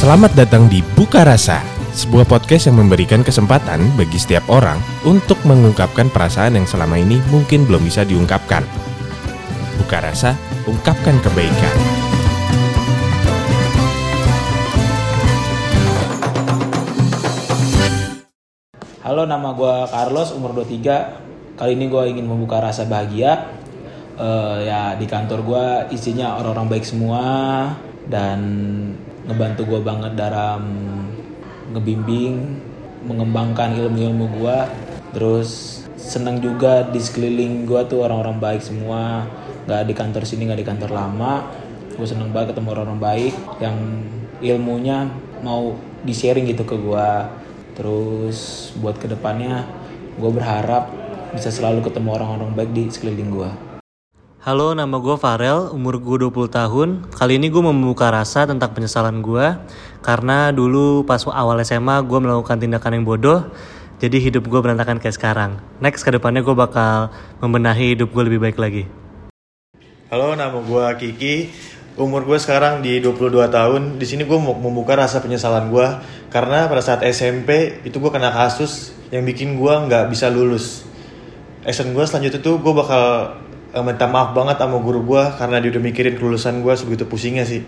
Selamat datang di Buka Rasa, sebuah podcast yang memberikan kesempatan bagi setiap orang untuk mengungkapkan perasaan yang selama ini mungkin belum bisa diungkapkan. Buka Rasa, ungkapkan kebaikan. Halo, nama gue Carlos, umur 23. Kali ini gue ingin membuka rasa bahagia. Eh, ya di kantor gue isinya orang-orang baik semua dan ngebantu gue banget dalam ngebimbing, mengembangkan ilmu-ilmu gue. Terus senang juga di sekeliling gue tuh orang-orang baik semua. Gak di kantor sini, gak di kantor lama. Gue seneng banget ketemu orang-orang baik yang ilmunya mau di sharing gitu ke gue. Terus buat ke depannya gue berharap bisa selalu ketemu orang-orang baik di sekeliling gue. Halo, nama gue Farel, umur gue 20 tahun. Kali ini gue membuka rasa tentang penyesalan gue. Karena dulu pas awal SMA gue melakukan tindakan yang bodoh. Jadi hidup gue berantakan kayak sekarang. Next, ke depannya gue bakal membenahi hidup gue lebih baik lagi. Halo, nama gue Kiki. Umur gue sekarang di 22 tahun. Di sini gue mau membuka rasa penyesalan gue karena pada saat SMP itu gue kena kasus yang bikin gue nggak bisa lulus. Action gue selanjutnya tuh gue bakal eh, minta maaf banget sama guru gue karena dia udah mikirin kelulusan gue sebegitu pusingnya sih.